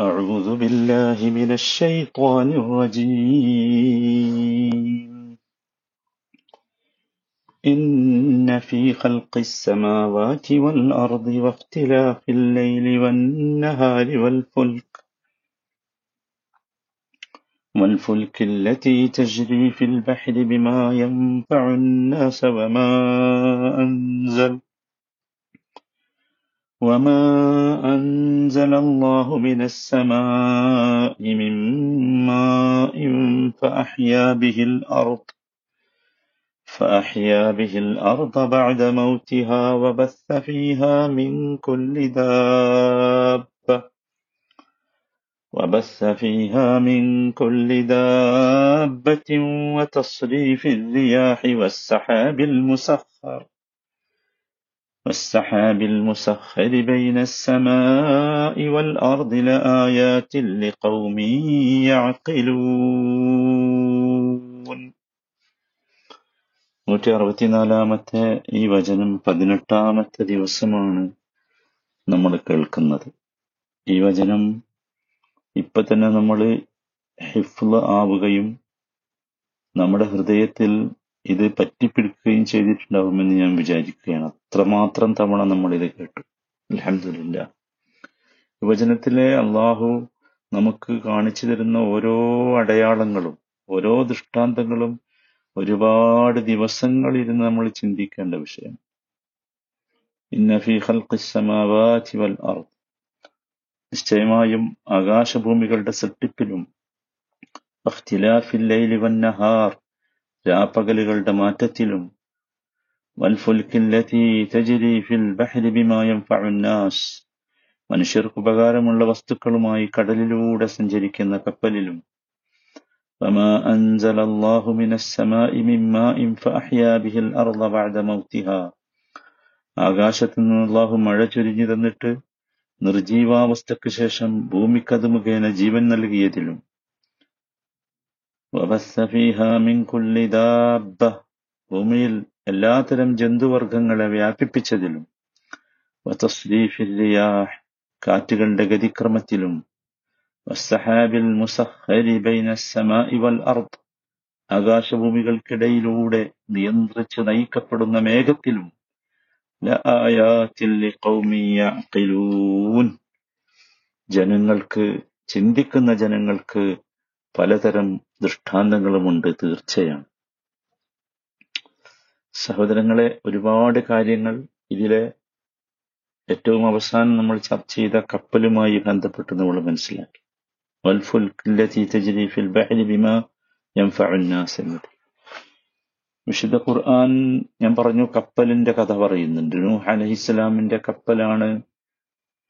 أعوذ بالله من الشيطان الرجيم. إن في خلق السماوات والأرض واختلاف الليل والنهار والفلك والفلك التي تجري في البحر بما ينفع الناس وما أنزل وما أنزل الله من السماء من ماء فأحيا به الأرض فأحيا به الأرض بعد موتها وبث فيها من كل دابة وبث فيها من كل دابة وتصريف الرياح والسحاب المسخر والسحاب المسخر بين السماء والأرض لآيات لقوم يعقلون നൂറ്റി അറുപത്തിനാലാമത്തെ ഈ വചനം പതിനെട്ടാമത്തെ ദിവസമാണ് നമ്മൾ കേൾക്കുന്നത് ഈ വചനം ഇപ്പൊ തന്നെ നമ്മൾ ഹിഫ്ല് ആവുകയും നമ്മുടെ ഹൃദയത്തിൽ ഇത് പറ്റിപ്പിടിക്കുകയും ചെയ്തിട്ടുണ്ടാവുമെന്ന് ഞാൻ വിചാരിക്കുകയാണ്. അത്രമാത്രം തവണ നമ്മൾ ഇത് കേട്ടു. അലഹമില്ല യുവജനത്തിലെ അള്ളാഹു നമുക്ക് കാണിച്ചു തരുന്ന ഓരോ അടയാളങ്ങളും ഓരോ ദൃഷ്ടാന്തങ്ങളും ഒരുപാട് ദിവസങ്ങൾ ഇരുന്ന് നമ്മൾ ചിന്തിക്കേണ്ട വിഷയം. ഇന്നഫി ഖൽഖിസ്സമാവാതി വൽ അർദ്. നിശ്ചയമായും ആകാശഭൂമികളുടെ സൃഷ്ടിപ്പിലും ലൈലി വന്നഹാർ രാപ്പകലുകളുടെ മാറ്റത്തിലും മനുഷ്യർക്ക് ഉപകാരമുള്ള വസ്തുക്കളുമായി കടലിലൂടെ സഞ്ചരിക്കുന്ന കപ്പലിലും ആകാശത്തു നിന്ന് അള്ളാഹു മഴ ചൊരിഞ്ഞു തന്നിട്ട് നിർജീവാവസ്ഥയ്ക്ക് ശേഷം ഭൂമിക്കത് മുഖേന ജീവൻ നൽകിയതിലും وبث فيها من كل دابة ഭൂമിയിൽ എല്ലാത്തരം ജന്തുവർഗങ്ങളെ വ്യാപിപ്പിച്ചതിലും വതസ്രീഫിൽ റിയാഹ് കാറ്റുകളുടെ ഗതിക്രമത്തിലും വസ്സഹാബിൽ മുസഖരി ബൈന السماء والأرض ആകാശഭൂമികൾക്കിടയിലൂടെ നിയന്ത്രിച്ച് നയിക്കപ്പെടുന്ന മേഘത്തിലും ലആയാത്തിൽ ലിഖൗമി യഅഖിലൂൻ ജനങ്ങൾക്ക് ചിന്തിക്കുന്ന ജനങ്ങൾക്ക് പലതരം ദൃഷ്ടാന്തങ്ങളുമുണ്ട് തീർച്ചയാണ് സഹോദരങ്ങളെ ഒരുപാട് കാര്യങ്ങൾ ഇതിലെ ഏറ്റവും അവസാനം നമ്മൾ ചർച്ച ചെയ്ത കപ്പലുമായി ബന്ധപ്പെട്ട് നമ്മൾ മനസ്സിലാക്കി. വിശുദ്ധ ഖുർആൻ ഞാൻ പറഞ്ഞു കപ്പലിന്റെ കഥ പറയുന്നുണ്ട്. നൂഹ് അലഹിസ്സലാമിന്റെ കപ്പലാണ്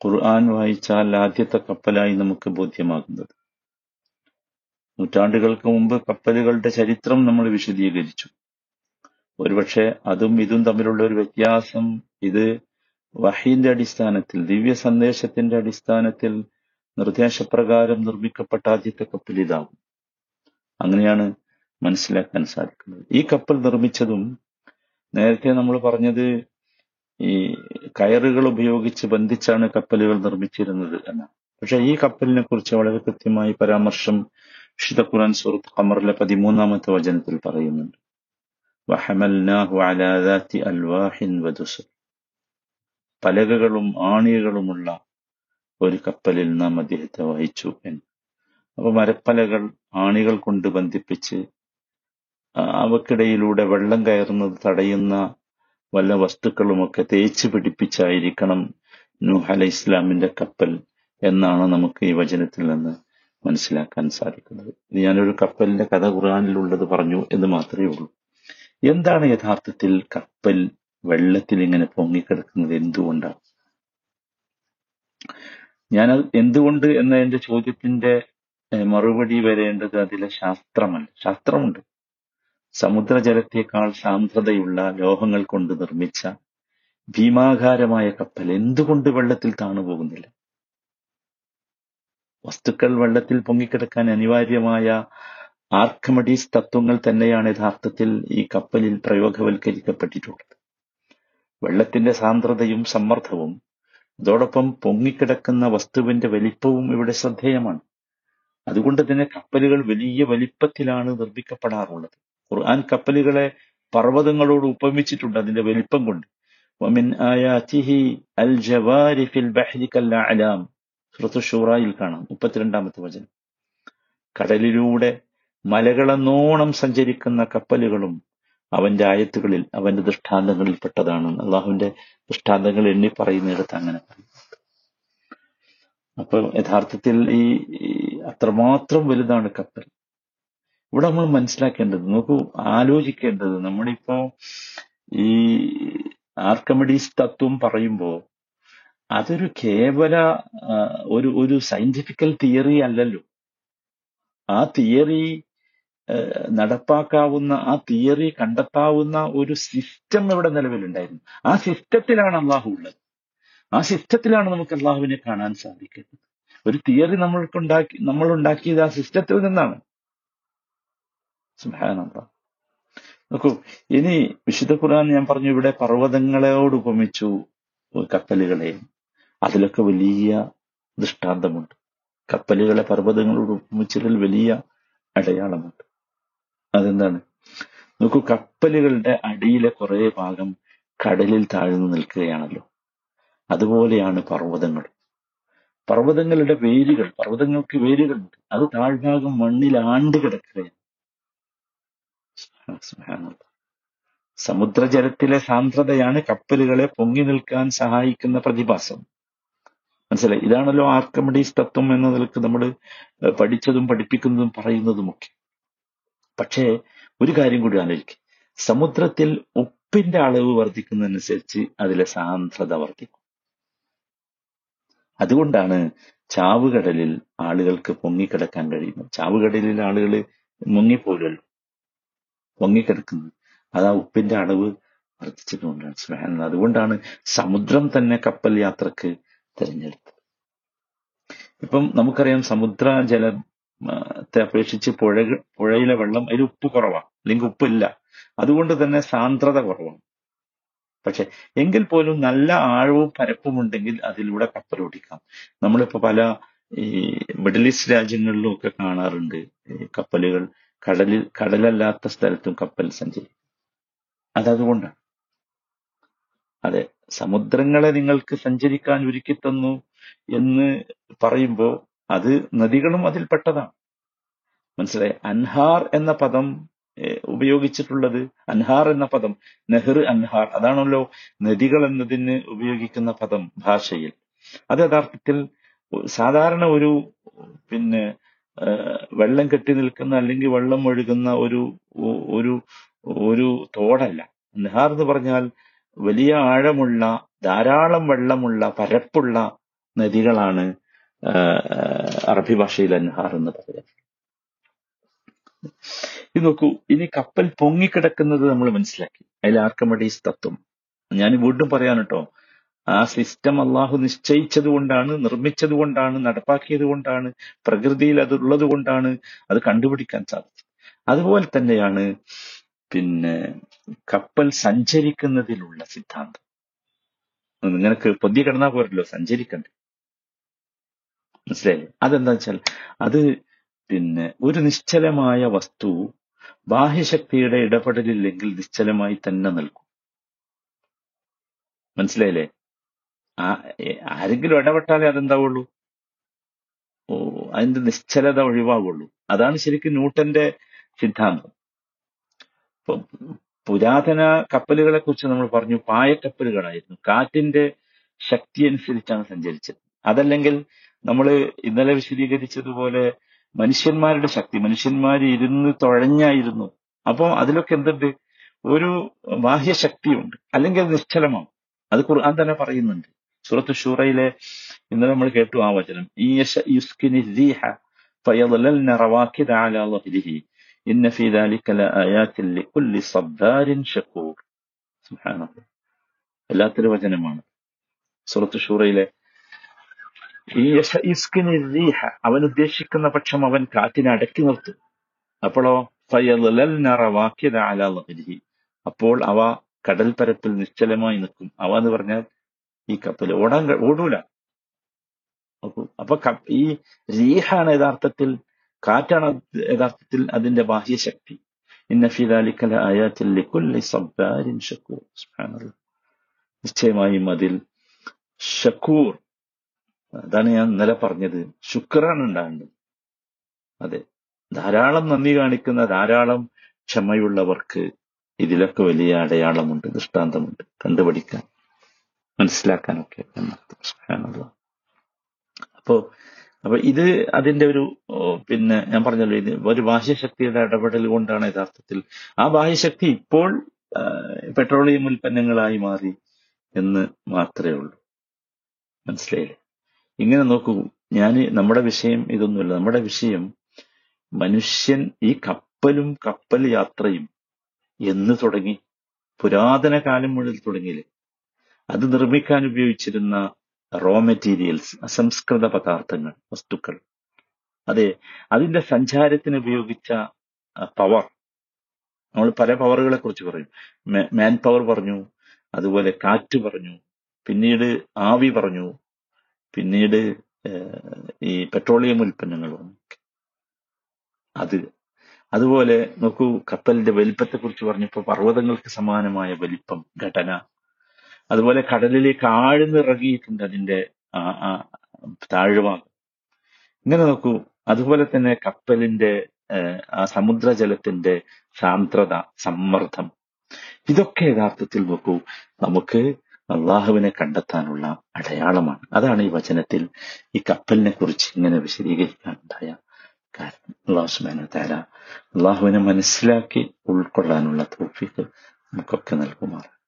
ഖുർആൻ വായിച്ചാൽ ആദ്യത്തെ കപ്പലായി നമുക്ക് ബോധ്യമാകുന്നത്. നൂറ്റാണ്ടുകൾക്ക് മുമ്പ് കപ്പലുകളുടെ ചരിത്രം നമ്മൾ വിശദീകരിച്ചു. ഒരുപക്ഷെ അതും ഇതും തമ്മിലുള്ള ഒരു വ്യത്യാസം ഇത് വഹീന്റെ അടിസ്ഥാനത്തിൽ ദിവ്യ സന്ദേശത്തിന്റെ അടിസ്ഥാനത്തിൽ നിർദ്ദേശപ്രകാരം നിർമ്മിക്കപ്പെട്ട ആദ്യത്തെ കപ്പൽ ഇതാകും. അങ്ങനെയാണ് മനസ്സിലാക്കാൻ സാധിക്കുന്നത്. ഈ കപ്പൽ നിർമ്മിച്ചതും നേരത്തെ നമ്മൾ പറഞ്ഞത് ഈ കയറുകൾ ഉപയോഗിച്ച് ബന്ധിച്ചാണ് കപ്പലുകൾ നിർമ്മിച്ചിരുന്നത് എന്നാണ്. പക്ഷെ ഈ കപ്പലിനെ കുറിച്ച് വളരെ കൃത്യമായി പരാമർശം വിശുദ്ധ ഖുർആൻ സൂറത്ത് ഖമറിലെ പതിമൂന്നാമത്തെ വചനത്തിൽ പറയുന്നുണ്ട്. വഹമൽനാഹു അലാ ദാത്തി അൽവാഹിൻ വദുസ് പലകകളും ആണികളുമുള്ള ഒരു കപ്പലിൽ നാം അദ്ദേഹത്തെ വഹിച്ചു എന്ന്. അപ്പൊ മരപ്പലകൾ ആണികൾ കൊണ്ട് ബന്ധിപ്പിച്ച് അവക്കിടയിലൂടെ വെള്ളം കയറുന്നത് തടയുന്ന വല്ല വസ്തുക്കളുമൊക്കെ തേച്ച് പിടിപ്പിച്ചായിരിക്കണം നൂഹ് അലൈഹി ഇസ്ലാമിന്റെ കപ്പൽ എന്നാണ് നമുക്ക് ഈ വചനത്തിൽ നിന്ന് മനസ്സിലാക്കാൻ സാധിക്കുന്നത്. ഞാനൊരു കപ്പലിന്റെ കഥ ഖുർആാനിലുള്ളത് പറഞ്ഞു എന്ന് മാത്രമേ ഉള്ളൂ. എന്താണ് യഥാർത്ഥത്തിൽ കപ്പൽ വെള്ളത്തിൽ ഇങ്ങനെ പൊങ്ങിക്കിടക്കുന്നത്? എന്തുകൊണ്ടാണ്? ഞാൻ എന്തുകൊണ്ട് എന്ന എന്റെ ചോദ്യത്തിന്റെ മറുപടി വരേണ്ടത് അതിലെ ശാസ്ത്രമല്ല. ശാസ്ത്രമുണ്ട്. സമുദ്രജലത്തേക്കാൾ സാന്ദ്രതയുള്ള ലോഹങ്ങൾ കൊണ്ട് നിർമ്മിച്ച ഭീമാകാരമായ കപ്പൽ. എന്തുകൊണ്ട് വെള്ളത്തിൽ താണു പോകുന്നില്ല വസ്തുക്കൾ വെള്ളത്തിൽ പൊങ്ങിക്കിടക്കാൻ അനിവാര്യമായ ആർക്കമഡീസ് തത്വങ്ങൾ തന്നെയാണ് യഥാർത്ഥത്തിൽ ഈ കപ്പലിൽ പ്രയോഗവൽക്കരിക്കപ്പെട്ടിട്ടുള്ളത് വെള്ളത്തിന്റെ സാന്ദ്രതയും സമ്മർദ്ദവും അതോടൊപ്പം പൊങ്ങിക്കിടക്കുന്ന വസ്തുവിന്റെ വലിപ്പവും ഇവിടെ ശ്രദ്ധേയമാണ് അതുകൊണ്ട് തന്നെ കപ്പലുകൾ വലിയ വലിപ്പത്തിലാണ് നിർമ്മിക്കപ്പെടാറുള്ളത് ഖുർആൻ കപ്പലുകളെ പർവ്വതങ്ങളോട് ഉപമിച്ചിട്ടുണ്ട് അതിന്റെ വലിപ്പം കൊണ്ട് ومن آياته الجوار في البحر كالأعلام സൂറത്ത് ഷൂറായിൽ കാണാം. മുപ്പത്തിരണ്ടാമത്തെ വചനം. കടലിലൂടെ മലകളെന്നോണം സഞ്ചരിക്കുന്ന കപ്പലുകളും അവന്റെ ആയത്തുകളിൽ അവന്റെ ദൃഷ്ടാന്തങ്ങളിൽ പെട്ടതാണ് അള്ളാഹുവിന്റെ ദൃഷ്ടാന്തങ്ങൾ എണ്ണി പറയുന്നിടത്ത് അങ്ങനെ അപ്പൊ യഥാർത്ഥത്തിൽ ഈ അത്രമാത്രം വലുതാണ് കപ്പൽ. ഇവിടെ നമ്മൾ മനസ്സിലാക്കേണ്ടത് നോക്കൂ ആലോചിക്കേണ്ടത് നമ്മളിപ്പോ ഈ ആർക്കമിഡീസ് തത്വം പറയുമ്പോൾ അതൊരു കേവല ഒരു ഒരു സയന്റിഫിക്കൽ തിയറി അല്ലല്ലോ. ആ തിയറി നടപ്പാക്കാവുന്ന ആ തിയറി കണ്ടെത്താവുന്ന ഒരു സിസ്റ്റം ഇവിടെ നിലവിലുണ്ടായിരുന്നു. ആ സിസ്റ്റത്തിലാണ് അള്ളാഹു ഉള്ളത്. ആ സിസ്റ്റത്തിലാണ് നമുക്ക് അള്ളാഹുവിനെ കാണാൻ സാധിക്കുന്നത്. ഒരു തിയറി നമ്മൾക്ക് ഉണ്ടാക്കി നമ്മൾ ഉണ്ടാക്കിയത് ആ സിസ്റ്റത്തിൽ നിന്നാണ്. നോക്കൂ ഇനി വിശുദ്ധ ഖുർആൻ ഞാൻ പറഞ്ഞു ഇവിടെ പർവതങ്ങളോട് ഉപമിച്ചു കപ്പലുകളെ. അതിലൊക്കെ വലിയ ദൃഷ്ടാന്തമുണ്ട്. കപ്പലുകളെ പർവതങ്ങളോട് ഉപമിച്ചതിൽ വലിയ അടയാളമുണ്ട്. അതെന്താണ്? നോക്കൂ കപ്പലുകളുടെ അടിയിലെ കുറെ ഭാഗം കടലിൽ താഴ്ന്നു നിൽക്കുകയാണല്ലോ. അതുപോലെയാണ് പർവതങ്ങൾ. പർവതങ്ങളുടെ വേരുകൾ പർവതങ്ങൾക്ക് വേരുകളുണ്ട്. അത് താഴ്ഭാഗം മണ്ണിൽ ആണ്ട് കിടക്കുകയാണ്. സമുദ്രജലത്തിലെ സാന്ദ്രതയാണ് കപ്പലുകളെ പൊങ്ങി നിൽക്കാൻ സഹായിക്കുന്ന പ്രതിഭാസം. മനസ്സിലായി. ഇതാണല്ലോ ആർക്കമിഡീസ് തത്വം എന്ന നിലയ്ക്ക് നമ്മൾ പഠിച്ചതും പഠിപ്പിക്കുന്നതും പറയുന്നതുമൊക്കെ. പക്ഷേ ഒരു കാര്യം കൂടി ആലോചിക്കുക സമുദ്രത്തിൽ ഉപ്പിന്റെ അളവ് വർദ്ധിക്കുന്നതനുസരിച്ച് അതിലെ സാന്ദ്രത വർദ്ധിക്കും. അതുകൊണ്ടാണ് ചാവുകടലിൽ ആളുകൾക്ക് പൊങ്ങിക്കിടക്കാൻ കഴിയുന്നത്. ചാവുകടലിൽ ആളുകൾ മുങ്ങിപ്പോലല്ലോ പൊങ്ങിക്കിടക്കുന്നത്. അത് ആ ഉപ്പിന്റെ അളവ് വർദ്ധിച്ചതുകൊണ്ടാണ് സുബ്ഹാനല്ലാഹ്. അതുകൊണ്ടാണ് സമുദ്രം തന്നെ കപ്പൽ യാത്രയ്ക്ക് തിരഞ്ഞെടുത്തത് ഇപ്പം നമുക്കറിയാം സമുദ്ര ജലത്തെ അപേക്ഷിച്ച് പുഴ പുഴയിലെ വെള്ളം അതിൽ ഉപ്പ് കുറവാണ് അല്ലെങ്കിൽ ഉപ്പില്ല. അതുകൊണ്ട് തന്നെ സാന്ദ്രത കുറവാണ് പക്ഷെ എങ്കിൽ പോലും നല്ല ആഴവും പരപ്പും ഉണ്ടെങ്കിൽ അതിലൂടെ കപ്പൽ ഓടിക്കാം. നമ്മളിപ്പോ പല ഈ മിഡിൽ ഈസ്റ്റ് രാജ്യങ്ങളിലും ഒക്കെ കാണാറുണ്ട് കപ്പലുകൾ. കടലിൽ കടലല്ലാത്ത സ്ഥലത്തും കപ്പൽ സഞ്ചരിക്കും. അതതുകൊണ്ടാണ്. അതെ സമുദ്രങ്ങളെ നിങ്ങൾക്ക് സഞ്ചരിക്കാൻ ഒരുക്കി തന്നു എന്ന് പറയുമ്പോൾ അത് നദികളും അതിൽ പെട്ടതാണ്. മനസ്സിലായി? അൻഹാർ എന്ന പദം ഉപയോഗിച്ചിട്ടുള്ളത് അൻഹാർ എന്ന പദം നെഹ്ർ അൻഹാർ അതാണല്ലോ നദികൾ എന്നതിന് ഉപയോഗിക്കുന്ന പദം ഭാഷയിൽ. അത് യഥാർത്ഥത്തിൽ സാധാരണ ഒരു പിന്നെ വെള്ളം കെട്ടി നിൽക്കുന്ന അല്ലെങ്കിൽ വെള്ളം ഒഴുകുന്ന ഒരു ഒരു ഒരു തോടല്ല. നെഹാർ എന്ന് പറഞ്ഞാൽ വലിയ ആഴമുള്ള ധാരാളം വെള്ളമുള്ള പരപ്പുള്ള നദികളാണ് അറബി ഭാഷയിൽ അൻഹാർ എന്ന് പറയുന്നത് ഇത് നോക്കൂ ഇനി കപ്പൽ പൊങ്ങിക്കിടക്കുന്നത് നമ്മൾ മനസ്സിലാക്കി. അതിൽ ആർക്കമഡീസ് തത്വം? ഞാൻ വീണ്ടും പറയാൻ കേട്ടോ ആ സിസ്റ്റം അള്ളാഹു നിശ്ചയിച്ചത് കൊണ്ടാണ് നിർമ്മിച്ചത് കൊണ്ടാണ് നടപ്പാക്കിയത് കൊണ്ടാണ് പ്രകൃതിയിൽ അതുള്ളത് കൊണ്ടാണ് അത് കണ്ടുപിടിക്കാൻ സാധിച്ചത്. അതുപോലെ തന്നെയാണ് പിന്നെ കപ്പൽ സഞ്ചരിക്കുന്നതിലുള്ള സിദ്ധാന്തം. നിങ്ങൾക്ക് പൊതിയ കിടന്നാ പോരല്ലോ സഞ്ചരിക്കണ്ടേ? മനസ്സിലായില്ലേ? അതെന്താ വെച്ചാൽ അത് പിന്നെ ഒരു നിശ്ചലമായ വസ്തു ബാഹ്യശക്തിയുടെ ഇടപെടലില്ലെങ്കിൽ നിശ്ചലമായി തന്നെ നിൽക്കും. മനസ്സിലായില്ലേ? ആ ആരെങ്കിലും ഇടപെട്ടാലേ അതെന്താവുള്ളൂ? ഓ അതിന്റെ നിശ്ചലത ഒഴിവാകുള്ളൂ അതാണ് ശരിക്കും ന്യൂട്ടന്റെ സിദ്ധാന്തം. പുരാതന കപ്പലുകളെ കുറിച്ച് നമ്മൾ പറഞ്ഞു പായക്കപ്പലുകളായിരുന്നു. കാറ്റിന്റെ ശക്തി അനുസരിച്ചാണ് സഞ്ചരിച്ചത്. അതല്ലെങ്കിൽ നമ്മൾ ഇന്നലെ വിശദീകരിച്ചതുപോലെ മനുഷ്യന്മാരുടെ ശക്തി മനുഷ്യന്മാർ ഇരുന്ന് തുഴഞ്ഞായിരുന്നു. അപ്പോ അതിലൊക്കെ എന്തുണ്ട്? ഒരു ബാഹ്യശക്തിയുണ്ട് അല്ലെങ്കിൽ അത് നിശ്ചലമാണ്. അത് ഖുർആൻ തന്നെ പറയുന്നുണ്ട്. സൂറത്ത് ഷൂറയിലെ ഇന്നലെ നമ്മൾ കേട്ടു ആ വചനം. ഈ في ذلك റീഹ لكل صبار شكور. സുബ്ഹാനല്ലാഹ് വല്ലാത്തൊരു വചനമാണ്. സുഹൃത്ത് ഷൂറയിലെ ഈ റീഹ അവൻ ഉദ്ദേശിക്കുന്ന പക്ഷം അവൻ കാറ്റിനെ അടക്കി നിർത്തും. അപ്പോഴോ അപ്പോൾ അവ കടൽ പരപ്പിൽ നിശ്ചലമായി നിൽക്കും. അവ എന്ന് പറഞ്ഞാൽ ഈ കപ്പൽ ഓടാൻ ഓടൂല. അപ്പൊ ഈ റീഹാണ് യഥാർത്ഥത്തിൽ കാറ്റാണ് യഥാർത്ഥത്തിൽ അതിന്റെ ബാഹ്യശക്തി. നിശ്ചയമായും അതിൽ ഷക്കൂർ അതാണ് ഞാൻ ഇന്നലെ പറഞ്ഞത്. ശുക്രാണ് ഉണ്ടാകുന്നത്. അതെ. ധാരാളം നന്ദി കാണിക്കുന്ന ധാരാളം ക്ഷമയുള്ളവർക്ക് ഇതിലൊക്കെ വലിയ അടയാളമുണ്ട് ദൃഷ്ടാന്തമുണ്ട്. കണ്ടുപഠിക്കാൻ മനസ്സിലാക്കാനൊക്കെ. എന്നർത്ഥം. അപ്പോ അപ്പൊ ഇത് അതിന്റെ ഒരു പിന്നെ ഞാൻ പറഞ്ഞല്ലോ ഇത് ഒരു ബാഹ്യശക്തിയുടെ ഇടപെടൽ കൊണ്ടാണ് യഥാർത്ഥത്തിൽ. ആ ബാഹ്യശക്തി ഇപ്പോൾ പെട്രോളിയം ഉൽപ്പന്നങ്ങളായി മാറി എന്ന് മാത്രമേ ഉള്ളൂ. മനസ്സിലായില്ലേ? ഇങ്ങനെ നോക്കൂ. ഞാൻ നമ്മുടെ വിഷയം ഇതൊന്നുമില്ല. നമ്മുടെ വിഷയം മനുഷ്യൻ ഈ കപ്പലും കപ്പൽ യാത്രയും എന്ന് തുടങ്ങി പുരാതന കാലം മുതൽ തുടങ്ങിയില്ലേ? അത് നിർമ്മിക്കാൻ ഉപയോഗിച്ചിരുന്ന റോ മെറ്റീരിയൽസ് അസംസ്കൃത പദാർത്ഥങ്ങൾ വസ്തുക്കൾ. അതെ അതിന്റെ സഞ്ചാരത്തിന് ഉപയോഗിച്ച പവർ നമ്മൾ പല പവറുകളെ കുറിച്ച് പറയും. മാൻ പവർ പറഞ്ഞു അതുപോലെ കാറ്റ് പറഞ്ഞു പിന്നീട് ആവി പറഞ്ഞു പിന്നീട് ഈ പെട്രോളിയം ഉൽപ്പന്നങ്ങൾ പറഞ്ഞു അത് അതുപോലെ നോക്കൂ കപ്പലിന്റെ വലിപ്പത്തെ കുറിച്ച് പറഞ്ഞപ്പോൾ പർവതങ്ങൾക്ക് സമാനമായ വലിപ്പം ഘടന. അതുപോലെ കടലിലേക്ക് ആഴ്ന്നിറങ്ങിയിട്ടുണ്ട് അതിന്റെ താഴ്ഭാഗം ഇങ്ങനെ നോക്കൂ അതുപോലെ തന്നെ കപ്പലിന്റെ ആ സമുദ്രജലത്തിന്റെ സാന്ദ്രത സമ്മർദ്ദം. ഇതൊക്കെ യഥാർത്ഥത്തിൽ നോക്കൂ നമുക്ക് അള്ളാഹുവിനെ കണ്ടെത്താനുള്ള അടയാളമാണ്. അതാണ് ഈ വചനത്തിൽ ഈ കപ്പലിനെ കുറിച്ച് ഇങ്ങനെ വിശദീകരിക്കാനുണ്ടായ കാരണം. അള്ളാഹു സുബാന അള്ളാഹുവിനെ മനസ്സിലാക്കി ഉൾക്കൊള്ളാനുള്ള തോഫിക്ക് നമുക്കൊക്കെ നൽകുമാറാണ്.